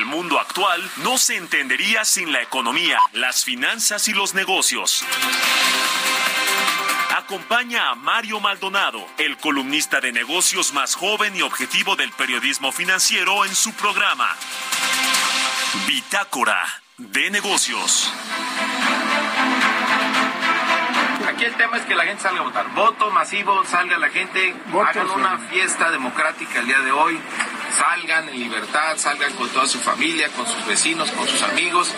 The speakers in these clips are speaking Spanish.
El mundo actual no se entendería sin la economía, las finanzas y los negocios. Acompaña a Mario Maldonado, el columnista de negocios más joven y objetivo del periodismo financiero en su programa. Bitácora de negocios. Aquí el tema es que la gente salga a votar. Voto masivo, salga la gente, hagan una fiesta democrática el día de hoy, salgan en libertad, salgan con toda su familia, con sus vecinos, con sus amigos,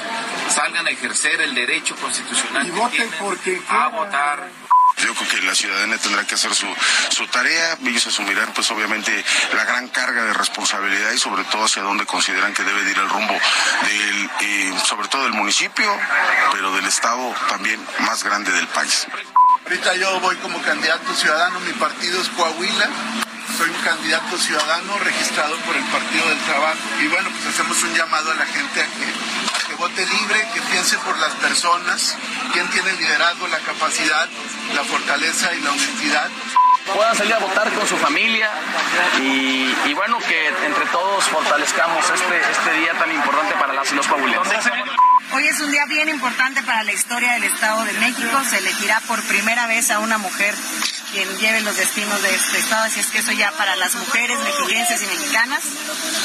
salgan a ejercer el derecho constitucional y que voten tienen porque a votar. Yo creo que la ciudadanía tendrá que hacer su, su tarea, ellos asumirán pues obviamente la gran carga de responsabilidad y sobre todo hacia dónde consideran que debe de ir el rumbo del, eh, sobre todo del municipio, pero del estado también más grande del país. Ahorita yo voy como candidato ciudadano, mi partido es Coahuila, soy un candidato ciudadano registrado por el Partido del Trabajo y bueno, pues hacemos un llamado a la gente a que, a que vote libre, que piense por las personas, quién tiene el liderazgo, la capacidad, la fortaleza y la honestidad. puedan salir a votar con su familia y, y bueno, que entre todos fortalezcamos este, este día tan importante para las y los coahuilenses. Hoy es un día bien importante para la historia del Estado de México. Se elegirá por primera vez a una mujer quien lleve los destinos de este Estado. Así es que eso ya para las mujeres mexiquenses y mexicanas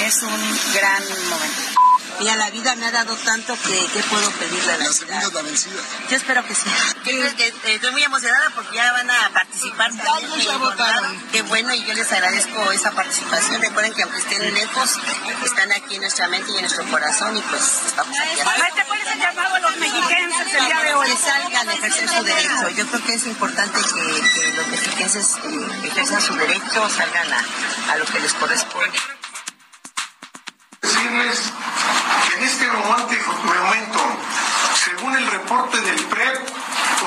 es un gran momento. Y a la vida me ha dado tanto que, que puedo pedirle a la, La vida. segunda es la vencida. Yo espero que sí. Yo que, eh, estoy muy emocionada porque ya van a participar también. ellos ya votaron. Qué bueno y yo les agradezco esa participación. Recuerden que aunque estén lejos, están aquí en nuestra mente y en nuestro corazón y pues estamos aquí. Maestra, ¿cuál es el llamado a los mexiquenses el día de hoy? Que salgan a ejercer su derecho. Yo creo que es importante que, que los mexiquenses eh, ejerzan su derecho, salgan a, a lo que les corresponde. Decirles que en este momento, según el reporte del PREP,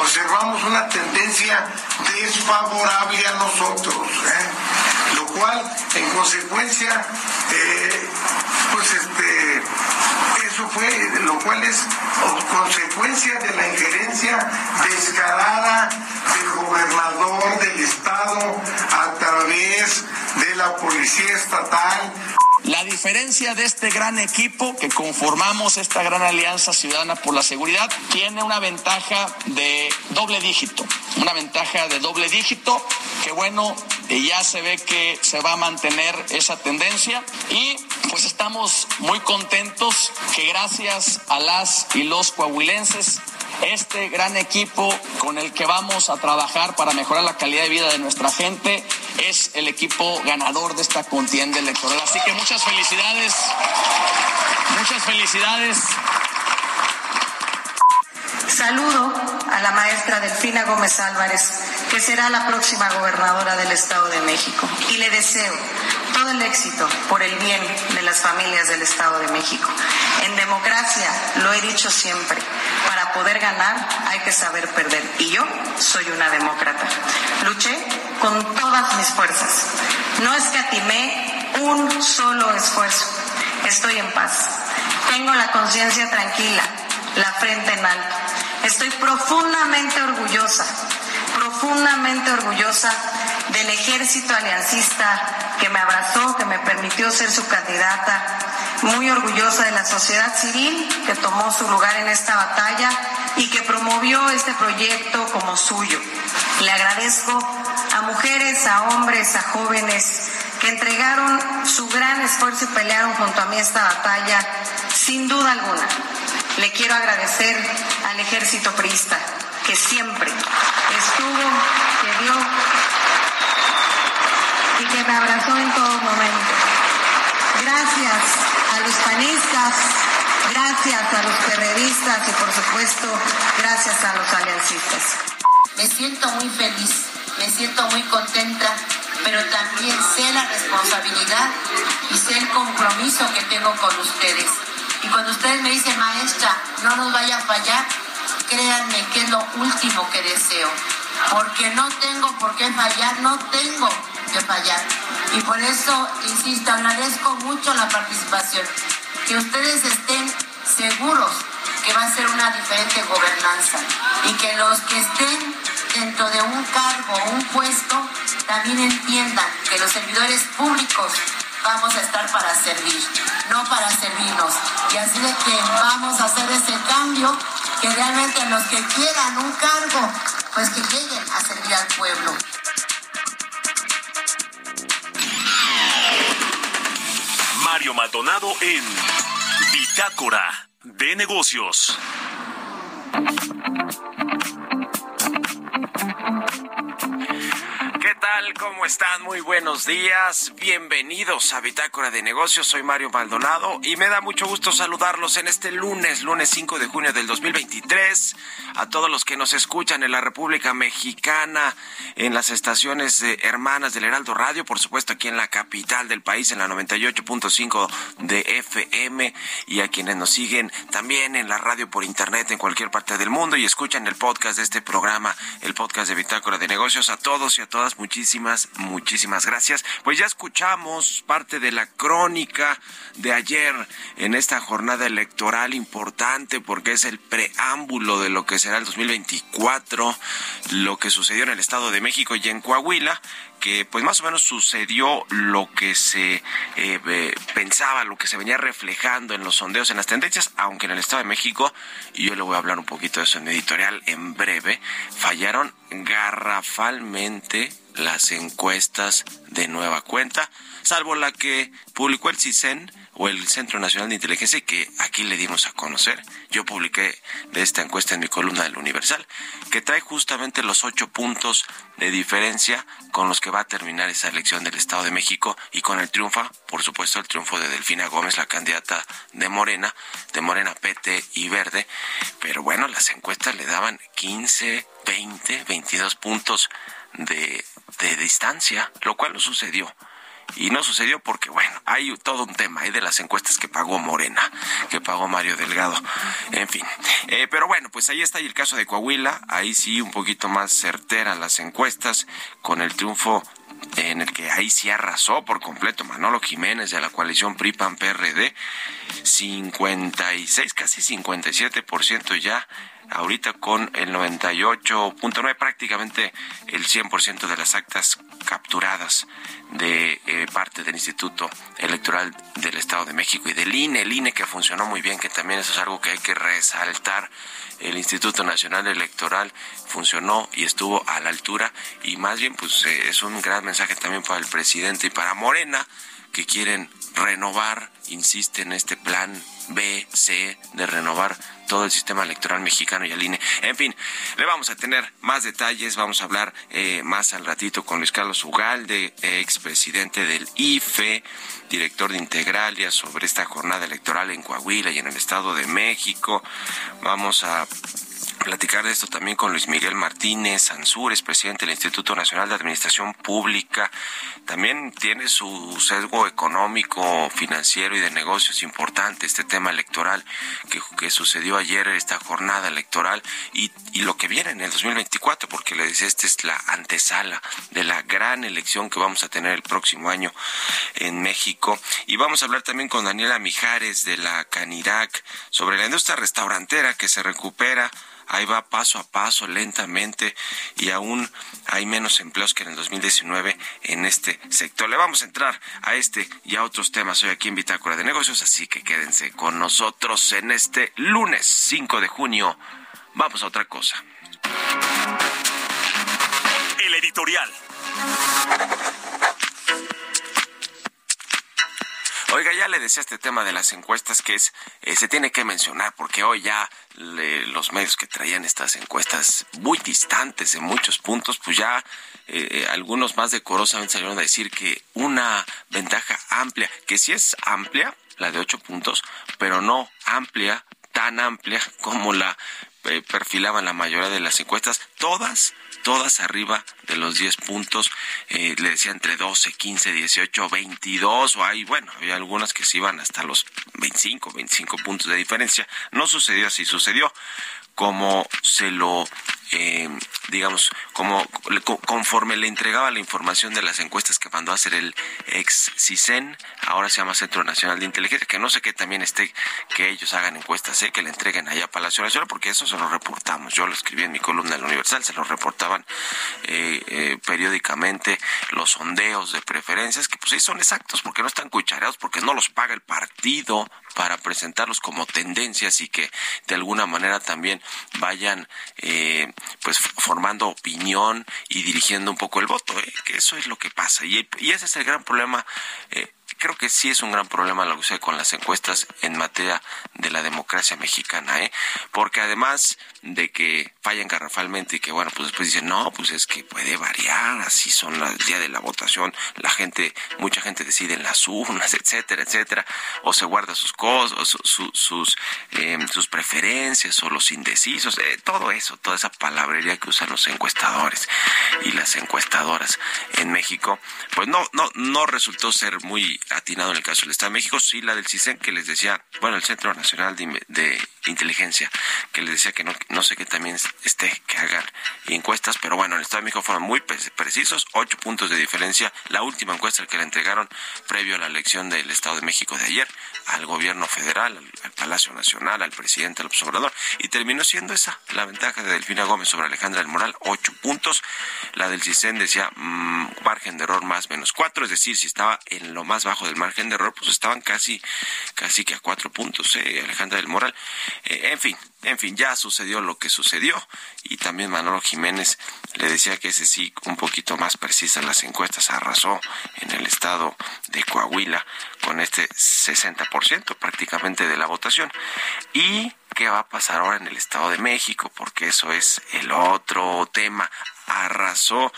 observamos una tendencia desfavorable a nosotros, ¿eh? lo cual, en consecuencia, eh, pues este, eso fue, lo cual es consecuencia de la injerencia descarada del gobernador del estado a través de la policía estatal, La diferencia de este gran equipo que conformamos esta gran alianza ciudadana por la seguridad tiene una ventaja de doble dígito, una ventaja de doble dígito que bueno, eh, ya se ve que se va a mantener esa tendencia y pues estamos muy contentos que gracias a las y los coahuilenses este gran equipo con el que vamos a trabajar para mejorar la calidad de vida de nuestra gente es el equipo ganador de esta contienda electoral. Así que muchas felicidades, muchas felicidades. Saludo a la maestra Delfina Gómez Álvarez, que será la próxima gobernadora del Estado de México, y le deseo todo el éxito por el bien de las familias del Estado de México. En democracia, lo he dicho siempre, para poder ganar hay que saber perder, y yo soy una demócrata. Luché con todas mis fuerzas. No escatimé un solo esfuerzo. Estoy en paz. Tengo la conciencia tranquila, la frente en alto. Estoy profundamente orgullosa, profundamente orgullosa del ejército aliancista que me abrazó, que me permitió ser su candidata, muy orgullosa de la sociedad civil que tomó su lugar en esta batalla y que promovió este proyecto como suyo. Le agradezco a mujeres, a hombres, a jóvenes que entregaron su gran esfuerzo y pelearon junto a mí esta batalla, sin duda alguna. Le quiero agradecer al ejército priista que siempre estuvo, que dio me abrazó en todo momento. Gracias a los panistas, gracias a los periodistas y por supuesto gracias a los aliancistas. Me siento muy feliz, me siento muy contenta la responsabilidad y sé el compromiso que tengo con ustedes. Y cuando ustedes me dicen, maestra, no nos vaya a fallar, créanme que es lo último que deseo. Porque no tengo por qué fallar, no tengo que fallar. Y por eso, insisto, agradezco mucho la participación. Que ustedes estén seguros que va a ser una diferente gobernanza y que los que estén dentro de un cargo o un puesto también entiendan que los servidores públicos vamos a estar para servir, no para servirnos. Y así de que vamos a hacer ese cambio, que realmente los que quieran un cargo, pues que lleguen a servir al pueblo. Mario Maldonado en Bitácora de Negocios. ¿Qué tal? ¿Cómo están? Muy buenos días. Bienvenidos a Bitácora de Negocios. Soy Mario Maldonado y me da mucho gusto saludarlos en este lunes, lunes 5 de junio del 2023. A todos los que nos escuchan en la República Mexicana, en las estaciones hermanas del Heraldo Radio, por supuesto aquí en la capital del país, en la 98.5 de FM, y a quienes nos siguen también en la radio por internet en cualquier parte del mundo y escuchan el podcast de este programa, el podcast de Bitácora de Negocios. A todos y a todas, muchísimas, muchísimas gracias. Pues ya escuchamos parte de la crónica de ayer en esta jornada electoral importante porque es el preámbulo de lo que será el 2024, lo que sucedió en el Estado de México y en Coahuila que pues más o menos sucedió lo que se eh, pensaba, lo que se venía reflejando en los sondeos, en las tendencias, aunque en el Estado de México, y yo le voy a hablar un poquito de eso en editorial en breve, fallaron garrafalmente las encuestas de nueva cuenta, salvo la que publicó el CISEN o el Centro Nacional de Inteligencia que aquí le dimos a conocer. Yo publiqué de esta encuesta en mi columna del Universal, que trae justamente los ocho puntos de diferencia con los que va a terminar esa elección del Estado de México y con el triunfo, por supuesto, el triunfo de Delfina Gómez, la candidata de Morena, de Morena PT y Verde. Pero bueno, las encuestas le daban 15, 20, 22 puntos de, de distancia, lo cual no sucedió y no sucedió porque, bueno, hay todo un tema ahí de las encuestas que pagó Morena, que pagó Mario Delgado, en fin. Eh, pero bueno, pues ahí está el caso de Coahuila, ahí sí un poquito más certera las encuestas, con el triunfo en el que ahí sí arrasó por completo Manolo Jiménez de la coalición PRI-PAN-PRD, 56, casi 57% ya ahorita con el 98.9, prácticamente el 100% de las actas capturadas de eh, parte del Instituto Electoral del Estado de México y del INE, el INE que funcionó muy bien, que también eso es algo que hay que resaltar. El Instituto Nacional Electoral funcionó y estuvo a la altura y más bien pues eh, es un gran mensaje también para el presidente y para Morena que quieren renovar, insiste en este plan B, C, de renovar todo el sistema electoral mexicano y al INE. En fin, le vamos a tener más detalles, vamos a hablar eh, más al ratito con Luis Carlos Ugalde, expresidente del IFE, director de Integralia, sobre esta jornada electoral en Coahuila y en el Estado de México. Vamos a platicar de esto también con Luis Miguel Martínez Ansúrez, presidente del Instituto Nacional de Administración Pública. También tiene su sesgo económico, financiero y de negocios importante este tema electoral que, que sucedió ayer, esta jornada electoral y, y, lo que viene en el 2024, porque le dice, esta es la antesala de la gran elección que vamos a tener el próximo año en México. Y vamos a hablar también con Daniela Mijares de la Canirac sobre la industria restaurantera que se recupera ahí va paso a paso, lentamente, y aún hay menos empleos que en el 2019 en este sector. Le vamos a entrar a este y a otros temas hoy aquí en Bitácora de Negocios, así que quédense con nosotros en este lunes 5 de junio. Vamos a otra cosa. El editorial. Le decía este tema de las encuestas que es eh, se tiene que mencionar porque hoy ya los medios que traían estas encuestas muy distantes en muchos puntos, pues ya eh, algunos más decorosamente salieron a decir que una ventaja amplia, que sí es amplia, la de ocho puntos, pero no amplia tan amplia como la eh, perfilaban la mayoría de las encuestas, todas, todas arriba de los 10 puntos, eh, le decía entre 12, 15, 18, 22, o hay, bueno, había algunas que se iban hasta los 25, 25 puntos de diferencia. No sucedió así, sucedió como se lo eh, digamos, como conforme le entregaba la información de las encuestas que mandó a hacer el ex CISEN, ahora se llama Centro Nacional de Inteligencia, que no sé que también esté, que ellos hagan encuestas, ¿eh? que le entreguen allá a Palacio Nacional, porque eso se lo reportamos. Yo lo escribí en mi columna la Universal, se lo reportaban eh, eh, periódicamente los sondeos de preferencias, que pues sí son exactos, porque no están cuchareados, porque no los paga el partido para presentarlos como tendencias y que de alguna manera también vayan eh, pues formando opinión y dirigiendo un poco el voto, ¿eh? que eso es lo que pasa. Y, y ese es el gran problema eh, creo que sí es un gran problema lo que con las encuestas en materia de la democracia mexicana, ¿eh? Porque además de que fallan garrafalmente y que, bueno, pues después dicen, no, pues es que puede variar, así son los días de la votación, la gente, mucha gente decide en las urnas, etcétera, etcétera, o se guarda sus cosas, sus, eh, sus preferencias, o los indecisos, eh, todo eso, toda esa palabrería que usan los encuestadores y las encuestadoras en México, pues no, no, no resultó ser muy atinado en el caso del Estado de México, sí la del CISEN que les decía, bueno, el Centro Nacional de, Inteligencia, que les decía que no, no sé qué también esté que hagan encuestas, pero bueno, en el Estado de México fueron muy precisos, ocho puntos de diferencia, la última encuesta que le entregaron previo a la elección del Estado de México de ayer, al gobierno federal, al, Palacio Nacional, al presidente López Obrador, y terminó siendo esa la ventaja de Delfina Gómez sobre Alejandra del Moral, ocho puntos, la del CISEN decía mm, margen de error más menos cuatro, es decir, si estaba en lo más bajo del margen de error, pues estaban casi, casi que a cuatro puntos, eh, Alejandra del Moral. Eh, en fin, en fin, ya sucedió lo que sucedió y también Manolo Jiménez le decía que ese sí, un poquito más precisa las encuestas, arrasó en el estado de Coahuila con este 60% prácticamente de la votación. Y qué va a pasar ahora en el Estado de México, porque eso es el otro tema arrasó,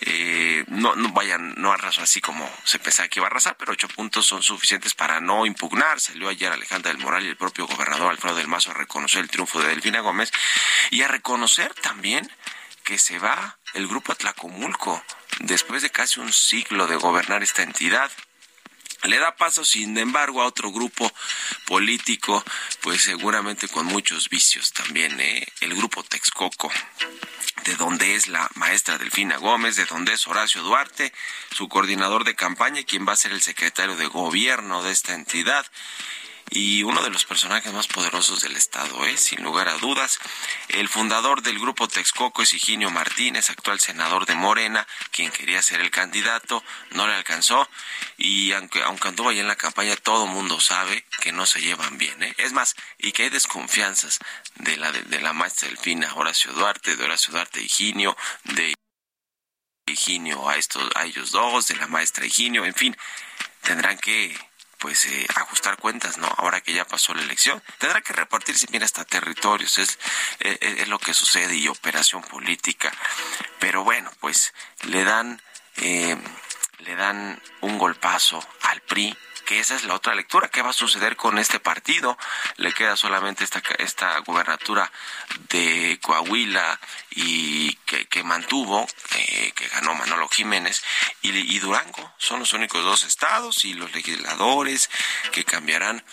eh, no, no vayan, no arrasó así como se pensaba que iba a arrasar, pero ocho puntos son suficientes para no impugnar. Salió ayer Alejandra del Moral y el propio gobernador Alfredo del Mazo a reconocer el triunfo de Delfina Gómez y a reconocer también que se va el grupo Atlacomulco después de casi un siglo de gobernar esta entidad le da paso, sin embargo, a otro grupo político, pues seguramente con muchos vicios también, ¿eh? el grupo Texcoco de donde es la maestra Delfina Gómez, de donde es Horacio Duarte, su coordinador de campaña, quien va a ser el secretario de gobierno de esta entidad y uno de los personajes más poderosos del Estado, ¿eh? sin lugar a dudas. El fundador del grupo Texcoco es Higinio Martínez, actual senador de Morena, quien quería ser el candidato, no le alcanzó y aunque, aunque anduvo ahí en la campaña, todo mundo sabe que no se llevan bien. ¿eh? Es más, y que hay desconfianzas de la, de, la maestra Delfina Horacio Duarte, de Horacio Duarte Higinio, de Higinio a, estos, a ellos dos, de la maestra Higinio, en fin, tendrán que pues eh, ajustar cuentas, ¿no? Ahora que ya pasó la elección, tendrá que repartirse bien hasta territorios, es, eh, eh, es, lo que sucede y operación política. Pero bueno, pues le dan, le dan un golpazo al PRI, que esa es la otra lectura. ¿Qué va a suceder con este partido? Le queda solamente esta, esta gubernatura de Coahuila y que, mantuvo, eh, que ganó Manolo Jiménez, y Durango. Son los únicos dos estados y los legisladores que cambiarán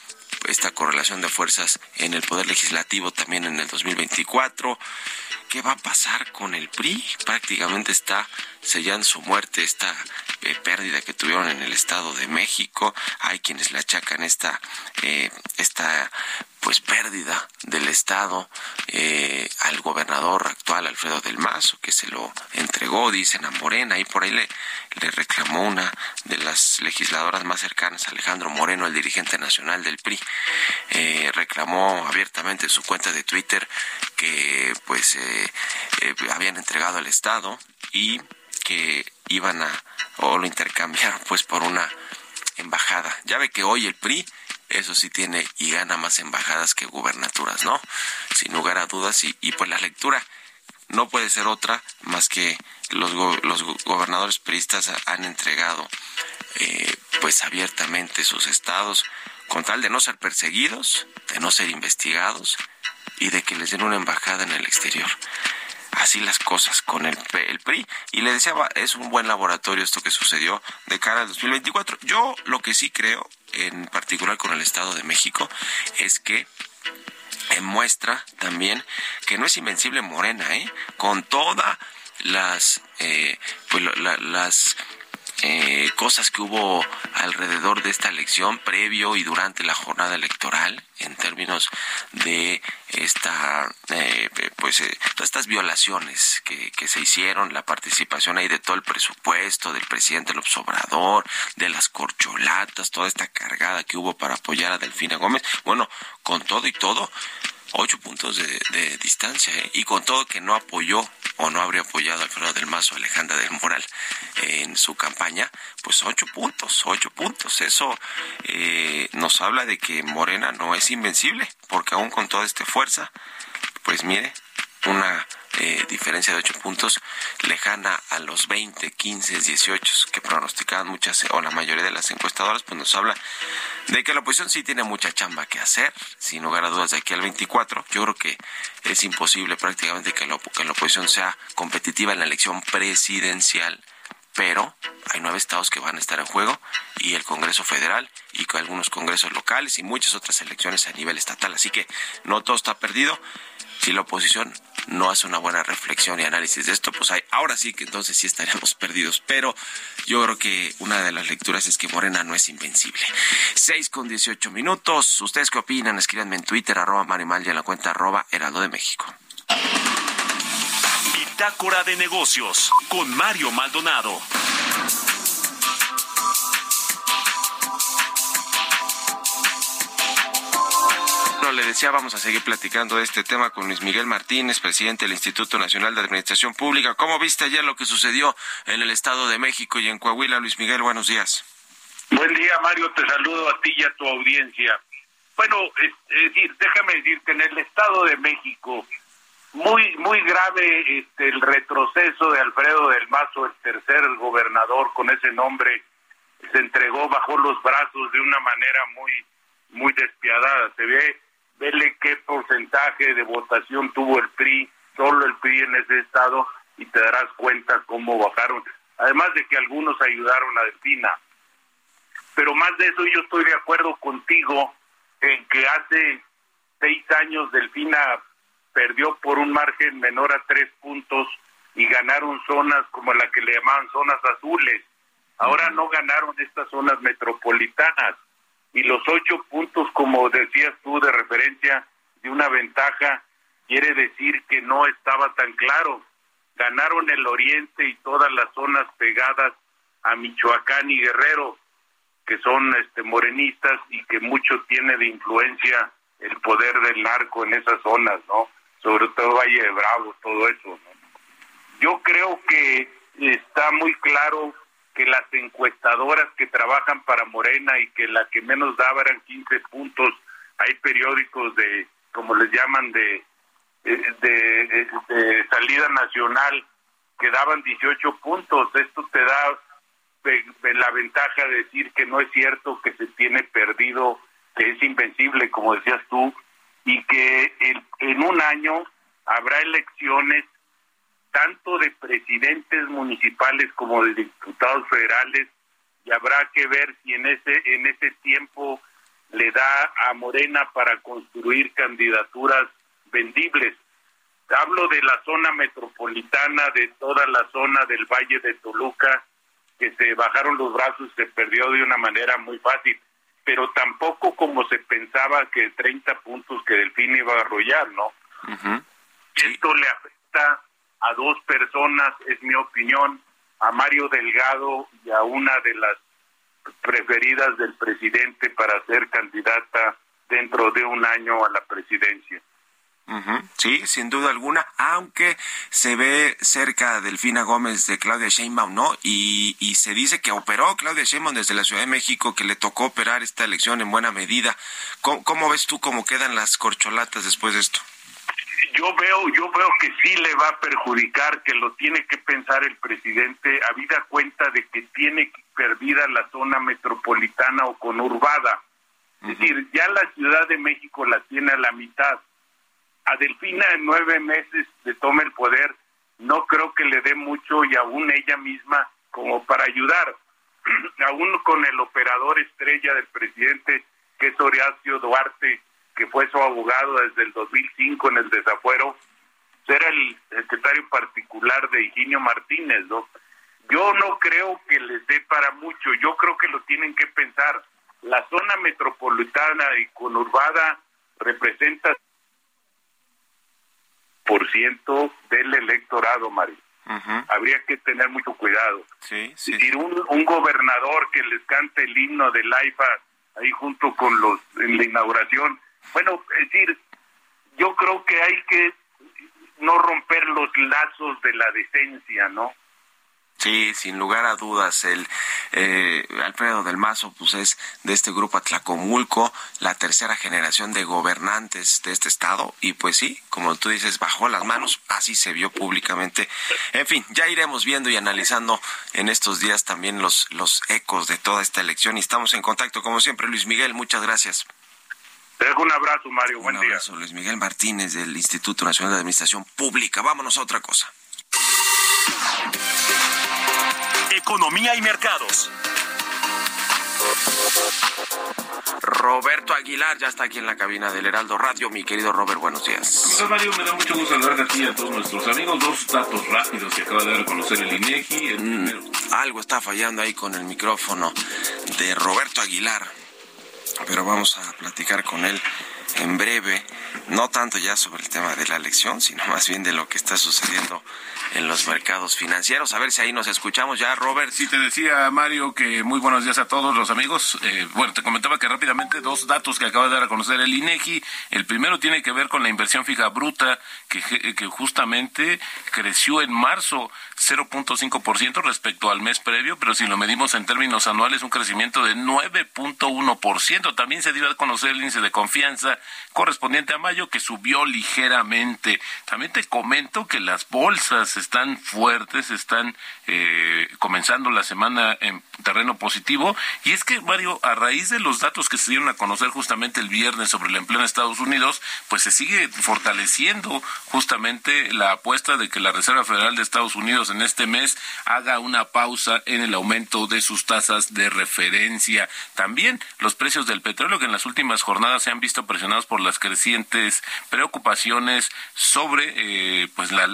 esta correlación de fuerzas en el poder legislativo también en el 2024. ¿Qué va a pasar con el PRI? Prácticamente está sellando su muerte esta eh, pérdida que tuvieron en el Estado de México. Hay quienes le achacan esta, eh, esta pues pérdida del Estado eh, al gobernador actual Alfredo del Mazo, que se lo entregó, dicen a Morena, y por ahí le, le reclamó una de las legisladoras más cercanas, Alejandro Moreno, el dirigente nacional del PRI, eh, reclamó abiertamente en su cuenta de Twitter que pues eh, habían entregado al Estado y que iban a, o lo intercambiaron pues por una embajada. Ya ve que hoy el PRI eso sí tiene y gana más embajadas que gubernaturas, ¿no? Sin lugar a dudas, y, y pues la lectura no puede ser otra más que los, los gobernadores peristas han entregado eh, pues abiertamente sus estados con tal de no ser perseguidos, de no ser investigados, y de que les den una embajada en el exterior así las cosas con el, el, PRI. Y le deseaba, es un buen laboratorio esto que sucedió de cara al 2024. Yo lo que sí creo, en particular con el Estado de México, es que muestra también que no es invencible Morena, ¿eh? Con todas las, eh, pues, las eh, cosas que hubo alrededor de esta elección, previo y durante la jornada electoral, en términos de esta, eh, pues, eh, estas violaciones que, que, se hicieron, la participación ahí de todo el presupuesto, del presidente López Obrador, de las corcholatas, toda esta cargada que hubo para apoyar a Delfina Gómez, bueno, con todo y todo, ocho puntos de, distancia, ¿eh? y con todo que no apoyó o no habría apoyado a Alfredo del Mazo, Alejandra del Moral en su campaña, pues ocho puntos, ocho puntos. Eso eh, nos habla de que Morena no es invencible, porque aún con toda esta fuerza, pues mire, una eh, diferencia de 8 puntos lejana a los 20, 15, 18 que pronosticaban muchas o la mayoría de las encuestadoras, pues nos habla de que la oposición sí tiene mucha chamba que hacer, sin lugar a dudas de aquí al 24. Yo creo que es imposible prácticamente que la, que la oposición sea competitiva en la elección presidencial pero hay nueve estados que van a estar en juego y el Congreso Federal y con algunos congresos locales y muchas otras elecciones a nivel estatal. Así que no todo está perdido. Si la oposición no hace una buena reflexión y análisis de esto, pues hay, ahora sí que entonces sí estaríamos perdidos. Pero yo creo que una de las lecturas es que Morena no es invencible. Seis con dieciocho minutos. ¿Ustedes qué opinan? Escríbanme en Twitter, arroba Marimal y en la cuenta arroba Heraldo de México. Bitácora de negocios con Mario Maldonado. Le decía, vamos a seguir platicando de este tema con Luis Miguel Martínez, presidente del Instituto Nacional de Administración Pública. ¿Cómo viste ayer lo que sucedió en el Estado de México y en Coahuila? Luis Miguel, buenos días. Buen día, Mario. Te saludo a ti y a tu audiencia. Bueno, es, decir, déjame decirte, en el Estado de México, muy muy grave este, el retroceso de Alfredo del Mazo, el tercer gobernador con ese nombre, se entregó bajo los brazos de una manera muy muy despiadada. Se ve vele qué porcentaje de votación tuvo el PRI, solo el PRI en ese estado, y te darás cuenta cómo bajaron. Además de que algunos ayudaron a Delfina. Pero más de eso yo estoy de acuerdo contigo en que hace seis años Delfina perdió por un margen menor a tres puntos y ganaron zonas como la que le llamaban zonas azules. Ahora no ganaron estas zonas metropolitanas y los ocho puntos, como decías tú, de referencia de una ventaja, quiere decir que no estaba tan claro. Ganaron el oriente y todas las zonas pegadas a Michoacán y Guerrero, que son este, morenistas y que mucho tiene de influencia el poder del narco en esas zonas, ¿no? Sobre todo Valle de Bravo, todo eso, ¿no? Yo creo que está muy claro que las encuestadoras que trabajan para Morena y que la que menos daba eran 15 puntos, hay periódicos de, como les llaman, de, de, salida nacional que daban 18 puntos. Esto te da la ventaja de decir que no es cierto que se tiene perdido, que es invencible, como decías tú, y que en un año habrá elecciones tanto de presidentes municipales como de diputados federales y habrá que ver si en ese en ese tiempo le da a Morena para construir candidaturas vendibles. Hablo de la zona metropolitana, de toda la zona del Valle de Toluca, que se bajaron los brazos, se perdió de una manera muy fácil, pero tampoco como se pensaba que 30 puntos que Delfín iba a arrollar, ¿no? Esto le afecta a dos personas, es mi opinión, a Mario Delgado y a una de las preferidas del presidente para ser candidata dentro de un año a la presidencia. Sí, sin duda alguna, aunque se ve cerca Delfina Gómez de Claudia Sheinbaum, ¿no? Y, y se dice que operó Claudia Sheinbaum desde la Ciudad de México, que le tocó operar esta elección en buena medida. ¿Cómo, cómo ves tú cómo quedan las corcholatas después de esto? Yo veo, yo veo que sí le va a perjudicar, que lo tiene que pensar el presidente, habida cuenta de que tiene perdida la zona metropolitana o conurbada. Es decir, ya la Ciudad de México la tiene a la mitad. a Delfina en nueve meses de tome el poder, no creo que le dé mucho y aún ella misma como para ayudar, aún con el operador estrella del presidente, que es Horacio Duarte, que fue su abogado desde el 2005 en el desafuero, era el secretario particular de Higinio Martínez, ¿no? Yo no creo que les dé para mucho, yo creo que lo tienen que pensar. La zona metropolitana y conurbada representa por ciento del electorado, Mario. Habría que tener mucho cuidado. Sí, sí. decir, un, un, gobernador que les cante el himno del AIFA ahí junto con los en la inauguración. Bueno, es decir, yo creo que hay que no romper los lazos de la decencia, ¿no? Sí, sin lugar a dudas, el eh, Alfredo del Mazo pues es de este grupo Atlacomulco, la tercera generación de gobernantes de este estado y pues sí, como tú dices, bajó las manos, así se vio públicamente. En fin, ya iremos viendo y analizando en estos días también los los ecos de toda esta elección y estamos en contacto como siempre, Luis Miguel, muchas gracias. Te dejo un abrazo, Mario. Buen un abrazo, Luis Miguel Martínez del Instituto Nacional de Administración Pública. Vámonos a otra cosa. Economía y mercados. Roberto Aguilar ya está aquí en la cabina del Heraldo Radio. Mi querido Robert, buenos días. Hola Mario, me da mucho gusto saludarte a ti y a todos nuestros amigos. Dos datos rápidos que acaba de dar a conocer el INEGI. El mm, algo está fallando ahí con el micrófono de Roberto Aguilar, pero vamos a platicar con él en breve, no tanto ya sobre el tema de la elección, sino más bien de lo que está sucediendo en los mercados financieros. A ver si ahí nos escuchamos ya, Robert. Sí, te decía, Mario, que muy buenos días a todos los amigos. Eh, bueno, te comentaba que rápidamente dos datos que acaba de dar a conocer el INEGI. El primero tiene que ver con la inversión fija bruta, que, que justamente creció en marzo 0.5% respecto al mes previo, pero si lo medimos en términos anuales, un crecimiento de 9.1%. También se dio a conocer el índice de confianza correspondiente a mayo, que subió ligeramente. También te comento que las bolsas están fuertes, están eh, comenzando la semana en terreno positivo. Y es que, Mario, a raíz de los datos que se dieron a conocer justamente el viernes sobre el empleo en Estados Unidos, pues se sigue fortaleciendo justamente la apuesta de que la Reserva Federal de Estados Unidos en este mes haga una pausa en el aumento de sus tasas de referencia. También los precios del petróleo que en las últimas jornadas se han visto presionados por las crecientes preocupaciones sobre eh, pues la,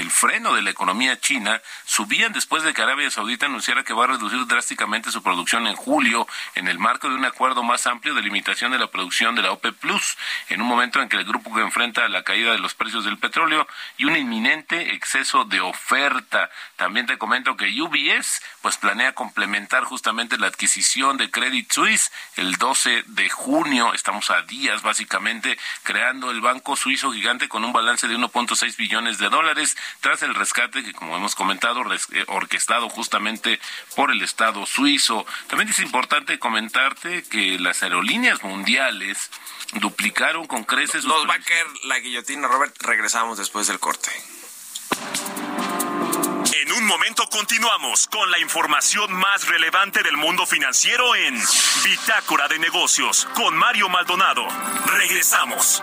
el freno de la economía china subían después de que Arabia Saudita anunciara que va a reducir drásticamente su producción en julio en el marco de un acuerdo más amplio de limitación de la producción de la OPEP Plus, en un momento en que el grupo que enfrenta la caída de los precios del petróleo y un inminente exceso de oferta. También te comento que UBS pues planea complementar justamente la adquisición de Credit Suisse el 12 de junio, estamos a días básicamente creando el banco suizo gigante con un balance de 1.6 billones de dólares tras el rescate que como hemos comentado eh, orquestado justamente por el Estado suizo. También es importante comentarte que las aerolíneas mundiales duplicaron con creces. Nos va a caer la guillotina, Robert. Regresamos después del corte. En un momento continuamos con la información más relevante del mundo financiero en Bitácora de Negocios con Mario Maldonado. Regresamos.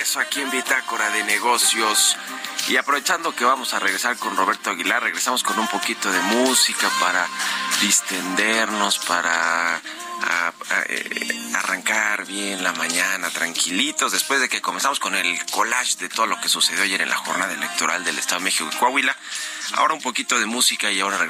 Regreso aquí en Bitácora de Negocios. Y aprovechando que vamos a regresar con Roberto Aguilar, regresamos con un poquito de música para distendernos, para eh, arrancar bien la mañana, tranquilitos, después de que comenzamos con el collage de todo lo que sucedió ayer en la jornada electoral del Estado de México y Coahuila. Ahora un poquito de música y ahora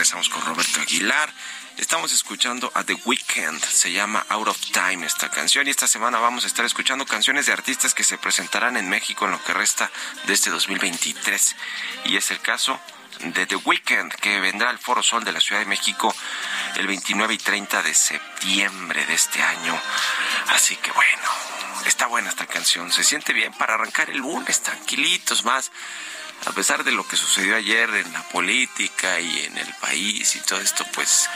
Empezamos con Roberto Aguilar. Estamos escuchando a The Weeknd. Se llama Out of Time esta canción. Y esta semana vamos a estar escuchando canciones de artistas que se presentarán en México en lo que resta de este 2023. Y es el caso de The Weeknd, que vendrá al Foro Sol de la Ciudad de México el 29 y 30 de septiembre de este año. Así que bueno, está buena esta canción. Se siente bien para arrancar el lunes, tranquilitos más. A pesar de lo que sucedió ayer en la política y en el país y todo esto, pues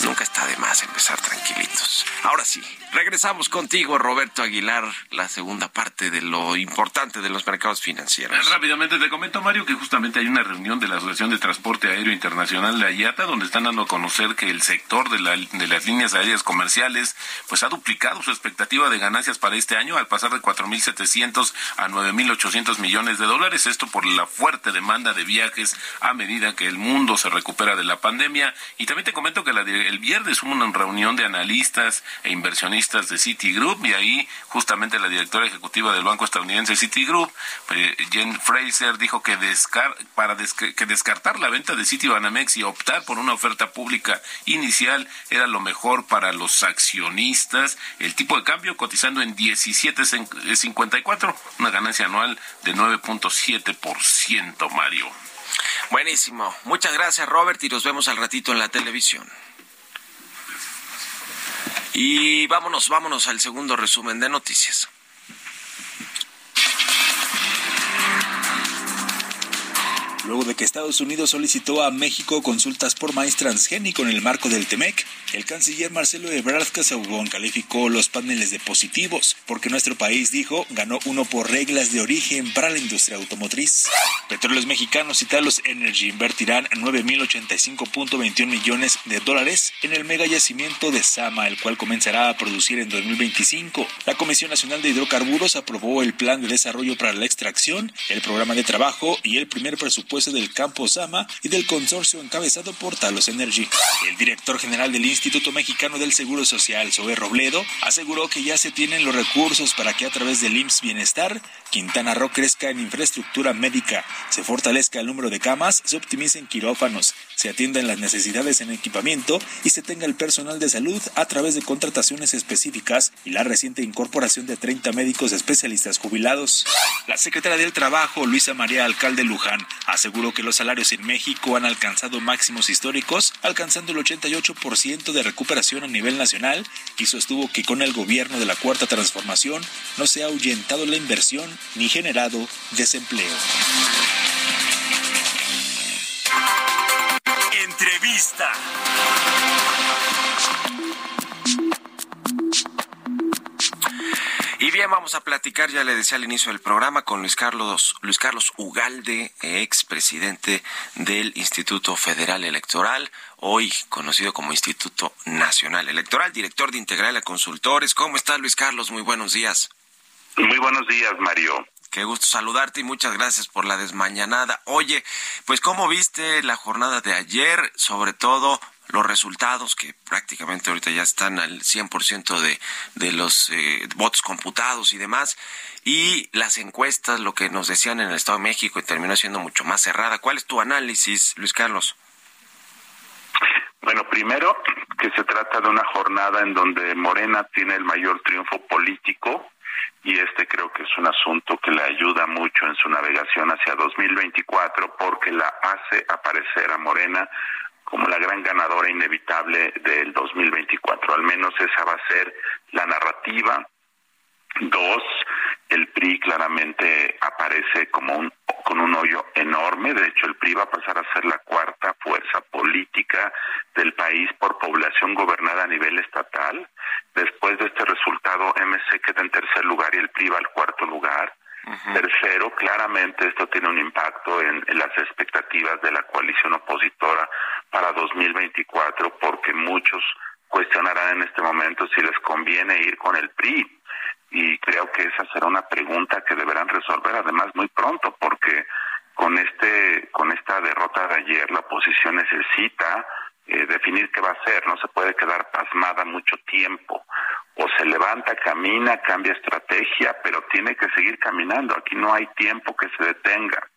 nunca está de más empezar tranquilitos. Ahora sí, regresamos contigo, Roberto Aguilar, la segunda parte de lo importante de los mercados financieros. Rápidamente te comento, Mario, que justamente hay una reunión de la Asociación de Transporte Aéreo Internacional, la IATA, donde están dando a conocer que el sector de, la, de las líneas aéreas comerciales pues ha duplicado su expectativa de ganancias para este año al pasar de 4.700 a 9.800 millones de dólares. Esto por la fuerte demanda de viajes a medida que el mundo se recupera de la pandemia. Y también te comento que la, el viernes hubo una reunión de analistas e inversionistas de Citigroup y ahí justamente la directora ejecutiva del banco estadounidense Citigroup, eh, Jen Fraser, dijo que, descar para que descartar la venta de Citibanamex y optar por una oferta pública inicial era lo mejor para los accionistas. El tipo de cambio cotizando en 17.54, una ganancia anual de 9.7%. Mario. Buenísimo. Muchas gracias, Robert, y nos vemos al ratito en la televisión. Y vámonos, vámonos al segundo resumen de noticias. Luego de que Estados Unidos solicitó a México consultas por maíz transgénico en el marco del TEMEC, el canciller Marcelo Ebrard Casaubon calificó los paneles de positivos, porque nuestro país, dijo, ganó uno por reglas de origen para la industria automotriz. Petróleos Mexicanos y Talos Energy invertirán 9.085.21 millones de dólares en el mega yacimiento de Sama, el cual comenzará a producir en 2025. La Comisión Nacional de Hidrocarburos aprobó el plan de desarrollo para la extracción, el programa de trabajo y el primer presupuesto del campo Sama y del consorcio encabezado por Talos Energy. El director general del Instituto Mexicano del Seguro Social, Zoe Robledo, aseguró que ya se tienen los recursos para que a través del IMSS Bienestar, Quintana Roo crezca en infraestructura médica, se fortalezca el número de camas, se optimicen quirófanos, se atiendan las necesidades en equipamiento y se tenga el personal de salud a través de contrataciones específicas y la reciente incorporación de 30 médicos especialistas jubilados. La secretaria del Trabajo, Luisa María Alcalde Luján, aseguró que los salarios en México han alcanzado máximos históricos, alcanzando el 88% de recuperación a nivel nacional y sostuvo que con el gobierno de la Cuarta Transformación no se ha ahuyentado la inversión ni generado desempleo. Entrevista. Y bien, vamos a platicar, ya le decía al inicio del programa, con Luis Carlos, Luis Carlos Ugalde, expresidente del Instituto Federal Electoral, hoy conocido como Instituto Nacional Electoral, director de Integral a Consultores. ¿Cómo está Luis Carlos? Muy buenos días. Muy buenos días, Mario. Qué gusto saludarte y muchas gracias por la desmañanada. Oye, pues ¿cómo viste la jornada de ayer? Sobre todo los resultados que prácticamente ahorita ya están al 100% de, de los eh, votos computados y demás, y las encuestas, lo que nos decían en el Estado de México y terminó siendo mucho más cerrada. ¿Cuál es tu análisis, Luis Carlos? Bueno, primero que se trata de una jornada en donde Morena tiene el mayor triunfo político y este creo que es un asunto que le ayuda mucho en su navegación hacia 2024 porque la hace aparecer a Morena como la gran ganadora inevitable del 2024. Al menos esa va a ser la narrativa. Dos, el PRI claramente aparece como un con un hoyo enorme. De hecho, el PRI va a pasar a ser la cuarta fuerza política del país por población gobernada a nivel estatal. Después de este resultado, MC queda en tercer lugar y el PRI va al cuarto lugar. Tercero, claramente esto tiene un impacto en, en, las expectativas de la coalición opositora para 2024, porque muchos cuestionarán en este momento si les conviene ir con el PRI. Y creo que esa será una pregunta que deberán resolver además muy pronto, porque con este con esta derrota de ayer la oposición necesita eh, definir qué va a hacer, no se puede quedar pasmada mucho tiempo. O se levanta, camina, cambia estrategia, pero tiene que seguir caminando. Aquí no hay tiempo que se detenga.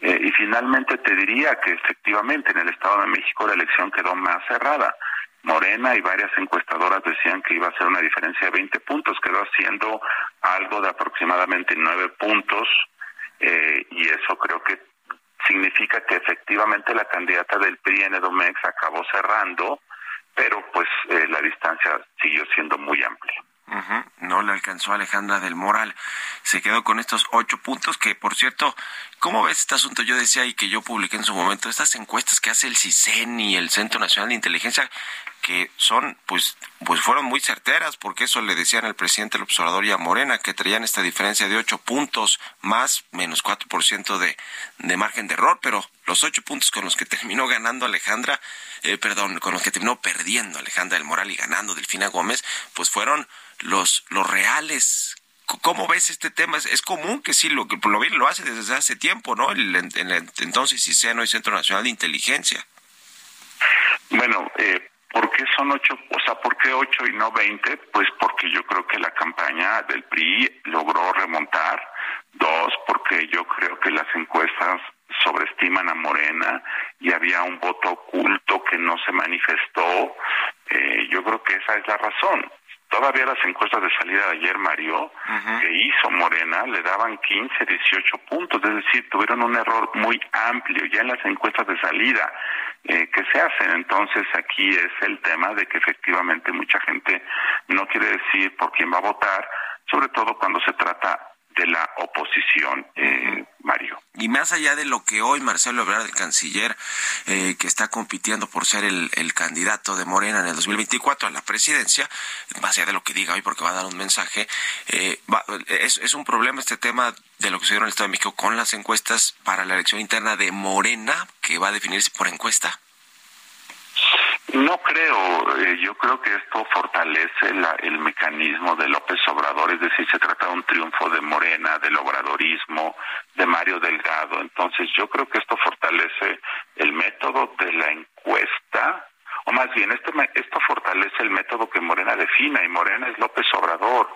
Eh, y finalmente te diría que efectivamente en el Estado de México la elección quedó más cerrada. Morena y varias encuestadoras decían que iba a ser una diferencia de 20 puntos, quedó haciendo algo de aproximadamente 9 puntos eh, y eso creo que significa que efectivamente la candidata del PRI en Edomex acabó cerrando, pero pues eh, la distancia siguió siendo muy amplia. No le alcanzó Alejandra del Moral. Se quedó con estos ocho puntos que, por cierto, ¿cómo ves este asunto? Yo decía y que yo publiqué en su momento, estas encuestas que hace el CISEN y el Centro Nacional de Inteligencia, que son, pues, pues fueron muy certeras, porque eso le decían al presidente el observador y Morena, que traían esta diferencia de ocho puntos más, menos cuatro por ciento de, de margen de error, pero los ocho puntos con los que terminó ganando Alejandra, eh, perdón, con los que terminó perdiendo Alejandra del Moral y ganando Delfina Gómez, pues fueron los, los reales. ¿Cómo ves este tema? Es, común que sí, lo que lo, lo hace desde hace tiempo, ¿no? El, el entonces CISENO y Centro Nacional de Inteligencia. Bueno, eh, ¿por qué son ocho? O sea, ¿por qué ocho y no veinte? Pues porque yo creo que la campaña del PRI logró remontar. Dos, porque yo creo que las encuestas sobreestiman a Morena y había un voto oculto que no se manifestó. Eh, yo creo que esa es la razón. Todavía las encuestas de salida de ayer, Mario, que hizo Morena, le daban 15, 18 puntos, es decir, tuvieron un error muy amplio ya en las encuestas de salida eh, que se hacen. Entonces aquí es el tema de que efectivamente mucha gente no quiere decir por quién va a votar, sobre todo cuando se trata de la oposición, eh, Mario. Y más allá de lo que hoy Marcelo Ebrard, el canciller, eh, que está compitiendo por ser el, candidato de Morena en el 2024 a la presidencia, más allá de lo que diga hoy, porque va a dar un mensaje, eh, es, es un problema este tema de lo que sucedió en el Estado de México con las encuestas para la elección interna de Morena, que va a definirse por encuesta. No creo, eh, yo creo que esto fortalece el mecanismo de López Obrador, es decir, se trata de un triunfo de Morena, del obradorismo, de Mario Delgado, entonces yo creo que esto fortalece el método de la encuesta, o más bien, este, esto fortalece el método que Morena defina, y Morena es López Obrador.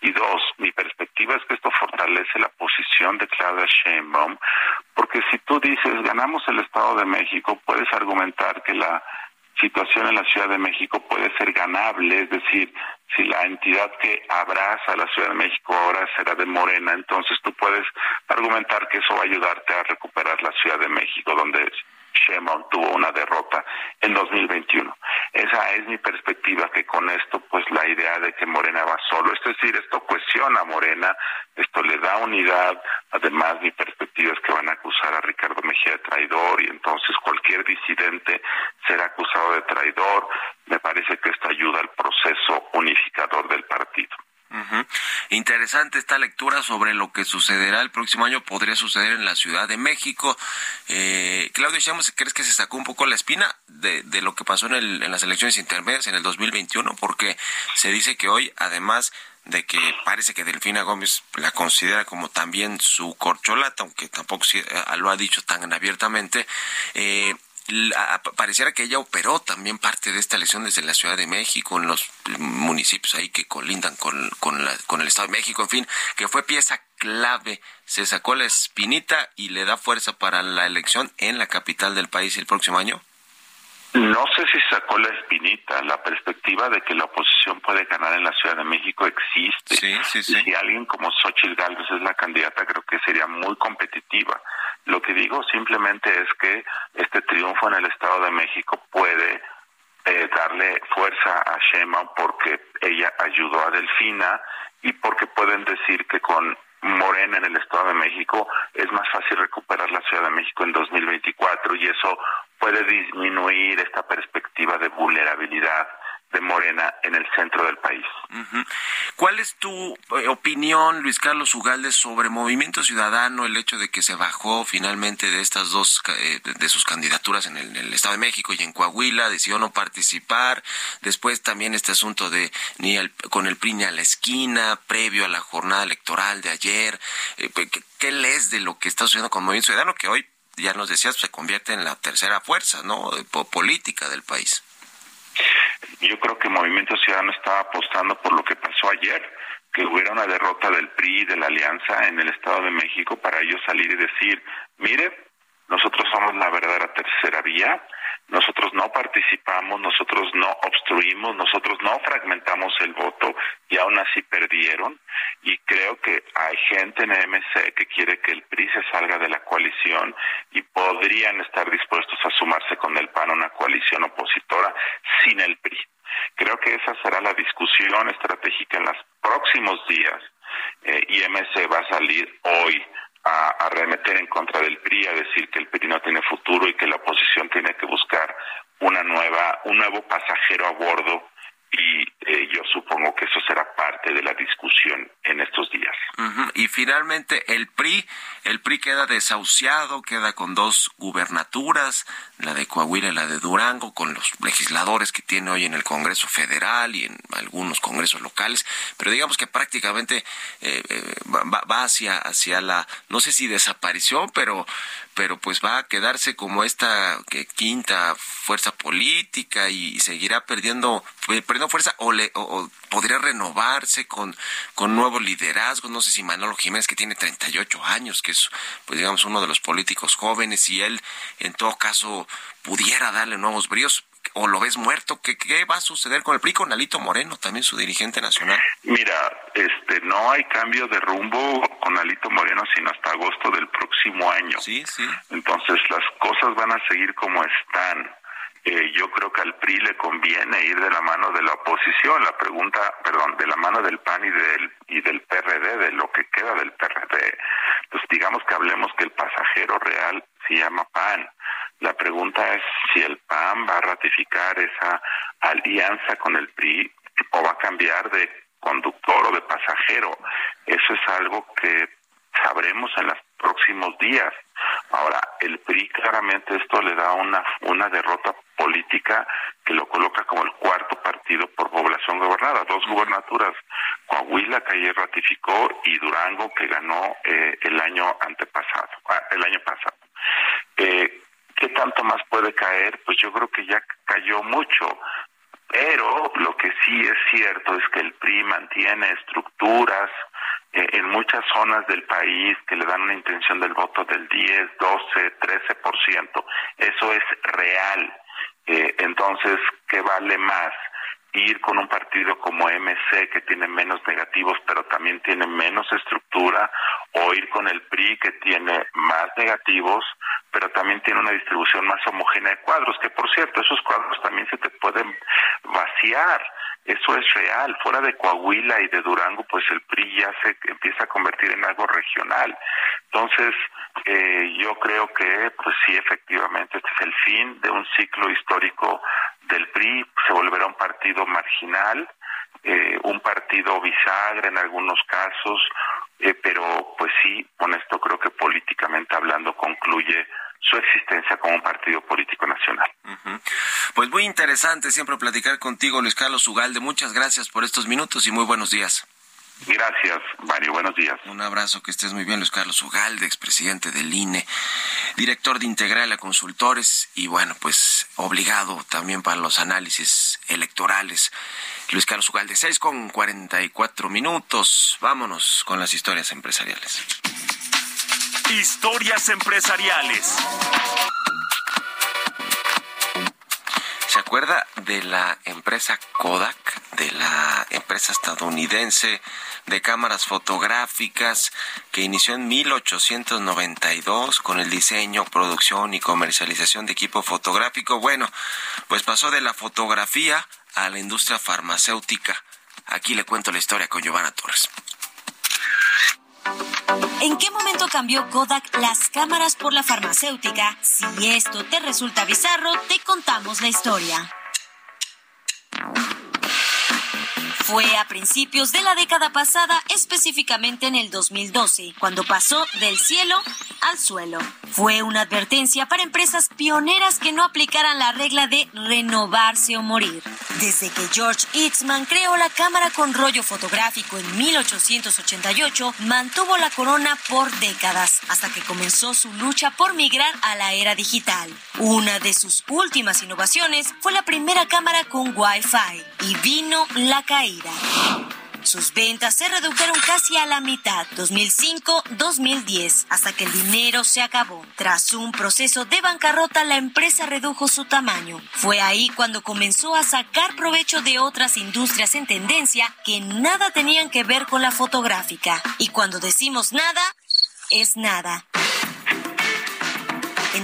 Y dos, mi perspectiva es que esto fortalece la posición de Claudia Sheinbaum, porque si tú dices, ganamos el Estado de México, puedes argumentar que la situación en la Ciudad de México puede ser ganable, es decir, si la entidad que abraza la Ciudad de México ahora será de Morena, entonces tú puedes argumentar que eso va a ayudarte a recuperar la Ciudad de México, donde Sheinbaum tuvo una derrota en 2021. Esa es mi perspectiva, que con esto, pues la idea de que Morena va solo, es decir, esto cuestiona a Morena, esto le da unidad, además mi perspectiva es que van a acusar a Ricardo Mejía de traidor y entonces cualquier disidente será acusado de traidor. Me parece que esto ayuda al proceso unificador del partido. Interesante esta lectura sobre lo que sucederá el próximo año, podría suceder en la Ciudad de México. Eh, Claudio ¿crees que se sacó un poco la espina de, de lo que pasó en, el, en las elecciones intermedias en el 2021? Porque se dice que hoy, además de que parece que Delfina Gómez la considera como también su corcholata, aunque tampoco eh, lo ha dicho tan abiertamente, eh, pareciera que ella operó también parte de esta elección desde la Ciudad de México, en los municipios ahí que colindan con, con, la, con el Estado de México, en fin, que fue pieza clave, se sacó la espinita y le da fuerza para la elección en la capital del país el próximo año. No sé si sacó la espinita, la perspectiva de que la oposición puede ganar en la Ciudad de México existe. Sí, sí, sí. Si alguien como Xochitl Gálvez es la candidata, creo que sería muy competitiva. Lo que digo simplemente es que este triunfo en el Estado de México puede eh, darle fuerza a Shema porque ella ayudó a Delfina y porque pueden decir que con Morena en el Estado de México es más fácil recuperar la Ciudad de México en 2024 y eso puede disminuir esta perspectiva de vulnerabilidad de Morena en el centro del país. ¿Cuál es tu eh, opinión, Luis Carlos Ugalde, sobre Movimiento Ciudadano, el hecho de que se bajó finalmente de estas dos, eh, de sus candidaturas en el, Estado de México y en Coahuila, decidió no participar, después también este asunto de ni con el PRI a la esquina, previo a la jornada electoral de ayer, eh, ¿qué, ¿qué lees de lo que está sucediendo con Movimiento Ciudadano, que hoy, ya nos decías, se convierte en la tercera fuerza, ¿no? política del país. Yo creo que Movimiento Ciudadano estaba apostando por lo que pasó ayer, que hubiera una derrota del PRI y de la Alianza en el Estado de México para ellos salir y decir, mire, nosotros somos la verdadera tercera vía, nosotros no participamos, nosotros no obstruimos, nosotros no fragmentamos el voto y aún así perdieron. Y creo que hay gente en MC que quiere que el PRI se salga de la coalición y podrían estar dispuestos a sumarse con el PAN a una coalición opositora sin el PRI. Creo que esa será la discusión estratégica en los próximos días eh, y MC va a salir hoy a, a, remeter en contra del PRI, a decir que el PRI no tiene futuro y que la oposición tiene que buscar una nueva, un nuevo pasajero a bordo y eh, yo supongo que eso será parte de la discusión en estos días. Y finalmente el PRI, el PRI queda desahuciado, queda con dos gubernaturas, la de Coahuila y la de Durango, con los legisladores que tiene hoy en el Congreso Federal y en algunos congresos locales, pero digamos que prácticamente eh, eh, va, hacia, hacia la, no sé si desaparición, pero pero pues va a quedarse como esta quinta fuerza política y seguirá perdiendo perdiendo fuerza o, le, o, podría renovarse con, con nuevo liderazgo. No sé si Manolo Jiménez, que tiene 38 años, que es, pues digamos, uno de los políticos jóvenes, y él, en todo caso, pudiera darle nuevos bríos o lo ves muerto? ¿Qué, ¿Qué, va a suceder con el PRI, con Alito Moreno, también su dirigente nacional? Mira, este, no hay cambio de rumbo con Alito Moreno sino hasta agosto del próximo año. Sí, sí. Entonces las cosas van a seguir como están. Eh, yo creo que al PRI le conviene ir de la mano de la oposición. La pregunta, perdón, de la mano del PAN y del y del PRD, de lo que queda del PRD. Pues digamos que hablemos que el pasajero real se llama PAN. La pregunta es si el PAN va a ratificar esa alianza con el PRI o va a cambiar de conductor o de pasajero. Eso es algo que sabremos en los próximos días. Ahora, el PRI claramente esto le da una, una derrota política que lo coloca como el cuarto partido por población gobernada, dos gubernaturas, Coahuila que ayer ratificó y Durango que ganó eh, el año antepasado, ah, el año pasado. Eh, ¿Qué tanto más puede caer? Pues yo creo que ya cayó mucho. Pero lo que sí es cierto es que el PRI mantiene estructuras en muchas zonas del país que le dan una intención del voto del 10, 12, 13%. Eso es real. Eh, entonces, ¿qué vale más? ir con un partido como MC que tiene menos negativos pero también tiene menos estructura o ir con el PRI que tiene más negativos pero también tiene una distribución más homogénea de cuadros, que por cierto, esos cuadros también se te pueden vaciar, eso es real, fuera de Coahuila y de Durango, pues el PRI ya se empieza a convertir en algo regional. Entonces, eh, yo creo que, pues sí, efectivamente, este es el fin de un ciclo histórico del PRI, se volverá un partido marginal, eh, un partido bisagra en algunos casos, eh, pero pues sí, con esto creo que políticamente hablando concluye su existencia como un partido político nacional. Pues muy interesante siempre platicar contigo, Luis Carlos Ugalde. Muchas gracias por estos minutos y muy buenos días. Gracias, Mario. Buenos días. Un abrazo, que estés muy bien, Luis Carlos Ugalde, expresidente del INE, director de Integral a Consultores y, bueno, pues obligado también para los análisis electorales. Luis Carlos Ugalde, 6 con 44 minutos. Vámonos con las historias empresariales. Historias empresariales. ¿Se acuerda de la empresa Kodak, de la empresa estadounidense de cámaras fotográficas que inició en 1892 con el diseño, producción y comercialización de equipo fotográfico? Bueno, pues pasó de la fotografía a la industria farmacéutica. Aquí le cuento la historia con Giovanna Torres. ¿En qué momento cambió Kodak las cámaras por la farmacéutica? Si esto te resulta bizarro, te contamos la historia. Fue a principios de la década pasada, específicamente en el 2012, cuando pasó del cielo al suelo. Fue una advertencia para empresas pioneras que no aplicaran la regla de renovarse o morir. Desde que George Eastman creó la cámara con rollo fotográfico en 1888, mantuvo la corona por décadas, hasta que comenzó su lucha por migrar a la era digital. Una de sus últimas innovaciones fue la primera cámara con Wi-Fi y vino la caída. Sus ventas se redujeron casi a la mitad, 2005-2010, hasta que el dinero se acabó. Tras un proceso de bancarrota, la empresa redujo su tamaño. Fue ahí cuando comenzó a sacar provecho de otras industrias en tendencia que nada tenían que ver con la fotográfica. Y cuando decimos nada, es nada.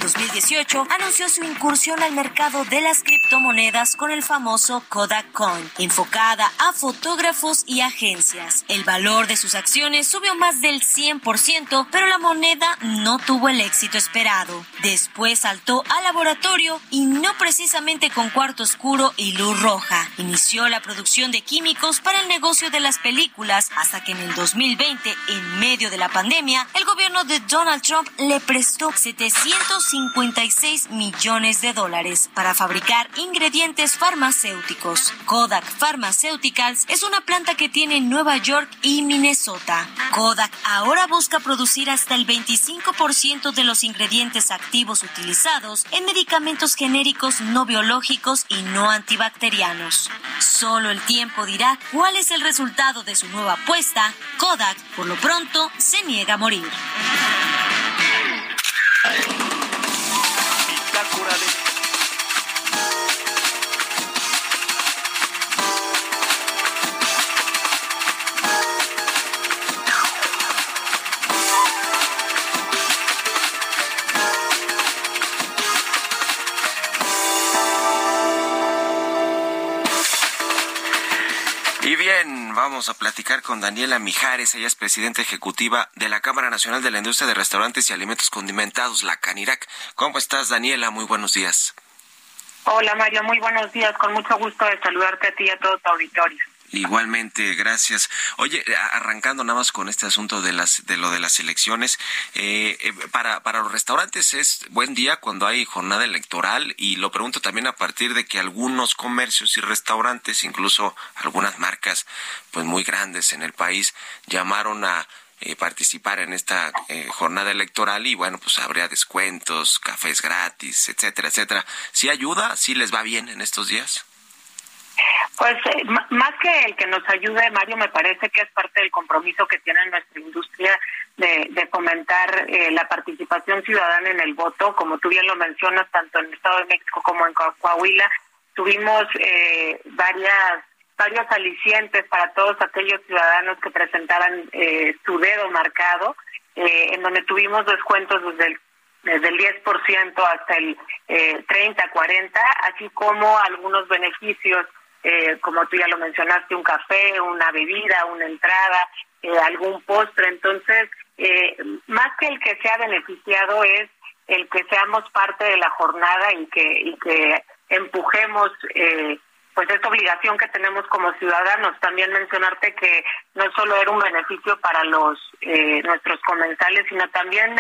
En 2018 anunció su incursión al mercado de las criptomonedas con el famoso Kodak Coin, enfocada a fotógrafos y agencias. El valor de sus acciones subió más del 100%, pero la moneda no tuvo el éxito esperado. Después saltó al laboratorio y no precisamente con cuarto oscuro y luz roja. Inició la producción de químicos para el negocio de las películas hasta que en el 2020, en medio de la pandemia, el gobierno de Donald Trump le prestó 700 56 millones de dólares para fabricar ingredientes farmacéuticos. Kodak Pharmaceuticals es una planta que tiene en Nueva York y Minnesota. Kodak ahora busca producir hasta el 25% de los ingredientes activos utilizados en medicamentos genéricos no biológicos y no antibacterianos. Solo el tiempo dirá cuál es el resultado de su nueva apuesta. Kodak, por lo pronto, se niega a morir. Vamos a platicar con Daniela Mijares, ella es presidenta ejecutiva de la Cámara Nacional de la Industria de Restaurantes y Alimentos Condimentados, la CANIRAC. ¿Cómo estás, Daniela? Muy buenos días. Hola, Mario, muy buenos días. Con mucho gusto de saludarte a ti y a todo tu auditorio. Igualmente, gracias. Oye, arrancando nada más con este asunto de las de lo de las elecciones, eh, eh, para para los restaurantes es buen día cuando hay jornada electoral y lo pregunto también a partir de que algunos comercios y restaurantes, incluso algunas marcas, pues muy grandes en el país, llamaron a eh, participar en esta jornada electoral y bueno, pues habría descuentos, cafés gratis, etcétera, etcétera. ¿Sí ayuda? ¿Sí les va bien en estos días? Pues eh, más que el que nos ayude, Mario, me parece que es parte del compromiso que tiene nuestra industria de, fomentar eh, la participación ciudadana en el voto, como tú bien lo mencionas, tanto en el Estado de México como en Coahuila. Tuvimos eh, varias varios alicientes para todos aquellos ciudadanos que presentaran su dedo marcado, en donde tuvimos descuentos desde el desde el 10% hasta el eh, 30, 40, así como algunos beneficios eh, como tú ya lo mencionaste, un café, una bebida, una entrada, eh, algún postre. Entonces, eh, más que el que sea beneficiado es el que seamos parte de la jornada y que, y que empujemos pues esta obligación que tenemos como ciudadanos. También mencionarte que no solo era un beneficio para los nuestros comensales, sino también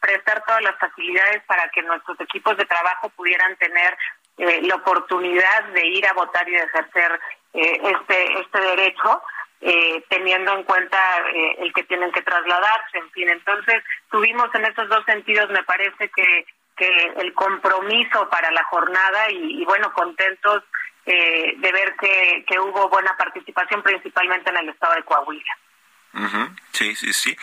prestar todas las facilidades para que nuestros equipos de trabajo pudieran tener eh, la oportunidad de ir a votar y de ejercer eh, este este derecho eh, teniendo en cuenta el que tienen que trasladarse en fin entonces tuvimos en estos dos sentidos me parece que que el compromiso para la jornada y, bueno contentos de ver que, que hubo buena participación principalmente en el estado de Coahuila. Sí, sí, sí.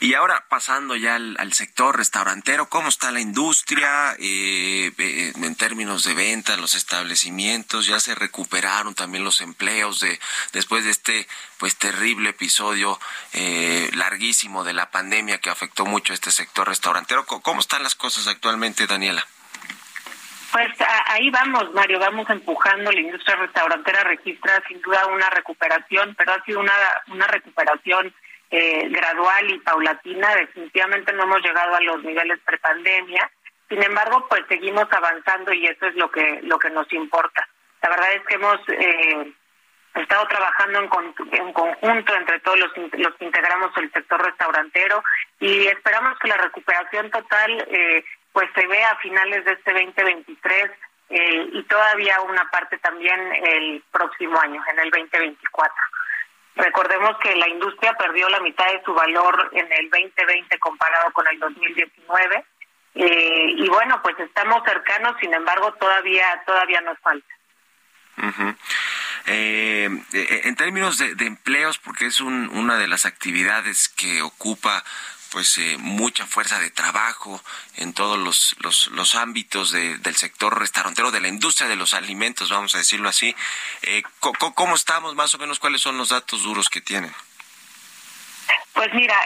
Y ahora pasando ya al, sector restaurantero, ¿cómo está la industria eh, eh, en términos de venta, los establecimientos? Ya se recuperaron también los empleos de después de este pues terrible episodio eh, larguísimo de la pandemia que afectó mucho a este sector restaurantero. ¿Cómo están las cosas actualmente, Daniela? Pues ahí vamos, Mario, vamos empujando. La industria restaurantera registra sin duda una recuperación, pero ha sido una, una recuperación eh, gradual y paulatina. Definitivamente no hemos llegado a los niveles prepandemia. Sin embargo, pues seguimos avanzando y eso es lo que lo que nos importa. La verdad es que hemos eh, estado trabajando en, conjunto entre todos los, los que integramos el sector restaurantero y esperamos que la recuperación total eh, pues se vea a finales de este 2023 eh, y todavía una parte también el próximo año, en el 2024. Recordemos que la industria perdió la mitad de su valor en el 2020 comparado con el 2019 eh, y bueno, pues estamos cercanos, sin embargo todavía todavía nos falta. Eh, eh, en términos de, empleos, porque es una de las actividades que ocupa pues eh, mucha fuerza de trabajo en todos los, los, ámbitos del sector restaurantero, de la industria de los alimentos, vamos a decirlo así. ¿cómo, estamos más o menos? ¿Cuáles son los datos duros que tienen? Pues mira,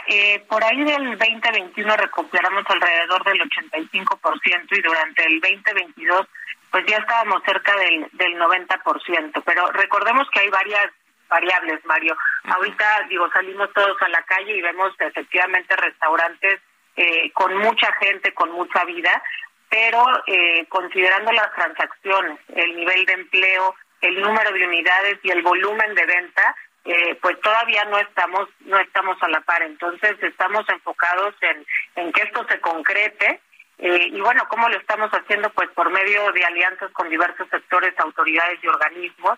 por ahí del 2021 recuperamos alrededor del 85% y durante el 2022 pues ya estábamos cerca del, del 90%. Pero recordemos que hay varias variables, Mario. Ahorita, digo, salimos todos a la calle y vemos efectivamente restaurantes eh, con mucha gente, con mucha vida, pero eh, considerando las transacciones, el nivel de empleo, el número de unidades y el volumen de venta, eh, pues todavía no estamos no estamos a la par. Entonces estamos enfocados en, en que esto se concrete eh, y bueno, ¿cómo lo estamos haciendo? Pues por medio de alianzas con diversos sectores, autoridades y organismos,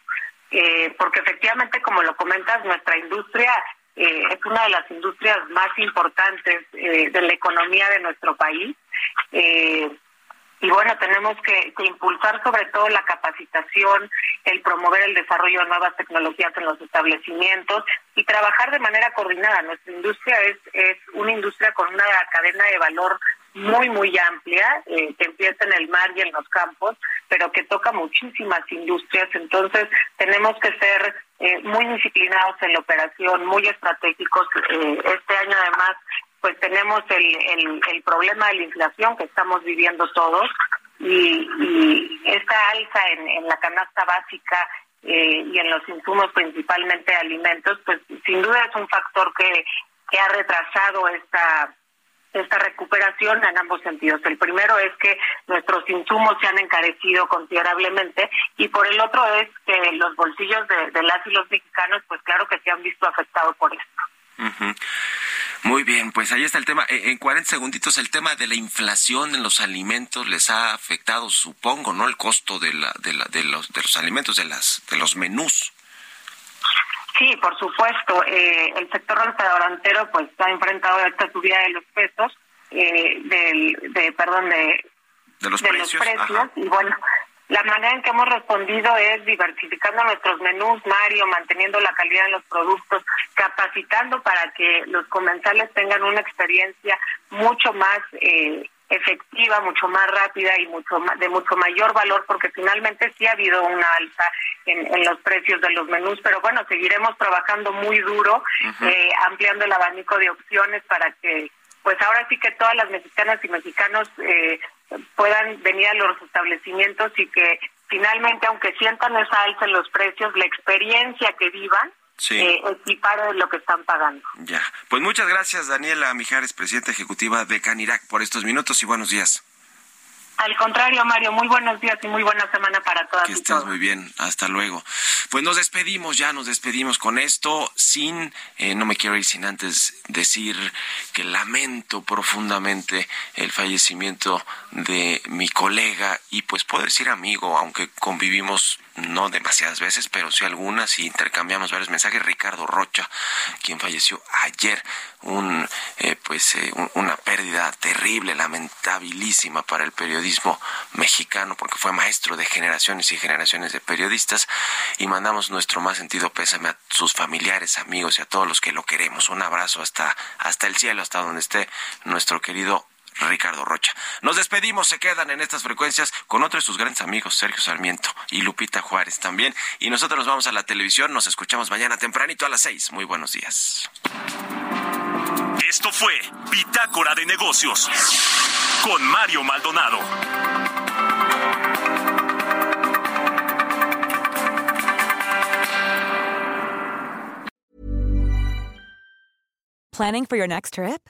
eh, porque efectivamente, como lo comentas, nuestra industria eh, es una de las industrias más importantes de la economía de nuestro país. y bueno, tenemos que, que, impulsar sobre todo la capacitación, el promover el desarrollo de nuevas tecnologías en los establecimientos y trabajar de manera coordinada. Nuestra industria es, es una industria con una cadena de valor muy, muy amplia, eh, que empieza en el mar y en los campos, pero que toca muchísimas industrias. Entonces, tenemos que ser eh, muy disciplinados en la operación, muy estratégicos. Eh, este año, además, pues tenemos el, el, problema de la inflación que estamos viviendo todos y, esta alza en, en la canasta básica y en los insumos, principalmente alimentos, pues sin duda es un factor que, que ha retrasado esta esta recuperación en ambos sentidos. El primero es que nuestros insumos se han encarecido considerablemente y por el otro es que los bolsillos de, las y los mexicanos, pues claro que se han visto afectados por esto. Muy bien, pues ahí está el tema. En 40 segunditos, el tema de la inflación en los alimentos les ha afectado, supongo, ¿no? El costo de, la, de, la, de, los, de los alimentos, de, las, de los menús. Sí, por supuesto. Eh, el sector restaurantero pues ha enfrentado esta subida de los pesos, eh, del, de, perdón, de, los precios. y bueno, la manera en que hemos respondido es diversificando nuestros menús, Mario, manteniendo la calidad de los productos, capacitando para que los comensales tengan una experiencia mucho más eh, efectiva, mucho más rápida y mucho de mucho mayor valor, porque finalmente sí ha habido una alza en, los precios de los menús, pero bueno, seguiremos trabajando muy duro, eh, ampliando el abanico de opciones para que, pues ahora sí que todas las mexicanas y mexicanos eh, puedan venir a los establecimientos y que finalmente, aunque sientan esa alza en los precios, la experiencia que vivan sí. eh, de lo que están pagando. Ya. Pues muchas gracias, Daniela Mijares, presidenta ejecutiva de Canirac, por estos minutos y buenos días. Al contrario, Mario, muy buenos días y muy buena semana para todas que estés muy bien, hasta luego. Pues nos despedimos, ya nos despedimos con esto, sin, eh, no me quiero ir sin antes decir que lamento profundamente el fallecimiento de mi colega y pues puedo decir amigo, aunque convivimos no demasiadas veces, pero sí algunas y intercambiamos varios mensajes. Ricardo Rocha, quien falleció ayer, un eh, pues eh, una pérdida terrible, lamentabilísima para el periodismo mexicano, porque fue maestro de generaciones y generaciones de periodistas. Y mandamos nuestro más sentido pésame a sus familiares, amigos y a todos los que lo queremos. Un abrazo hasta hasta el cielo, hasta donde esté nuestro querido Ricardo Rocha. Nos despedimos, se quedan en estas frecuencias con otros de sus grandes amigos, Sergio Sarmiento y Lupita Juárez también. Y nosotros nos vamos a la televisión, nos escuchamos mañana tempranito a las seis. Muy buenos días. Esto fue Bitácora de Negocios con Mario Maldonado. Planning for your next trip?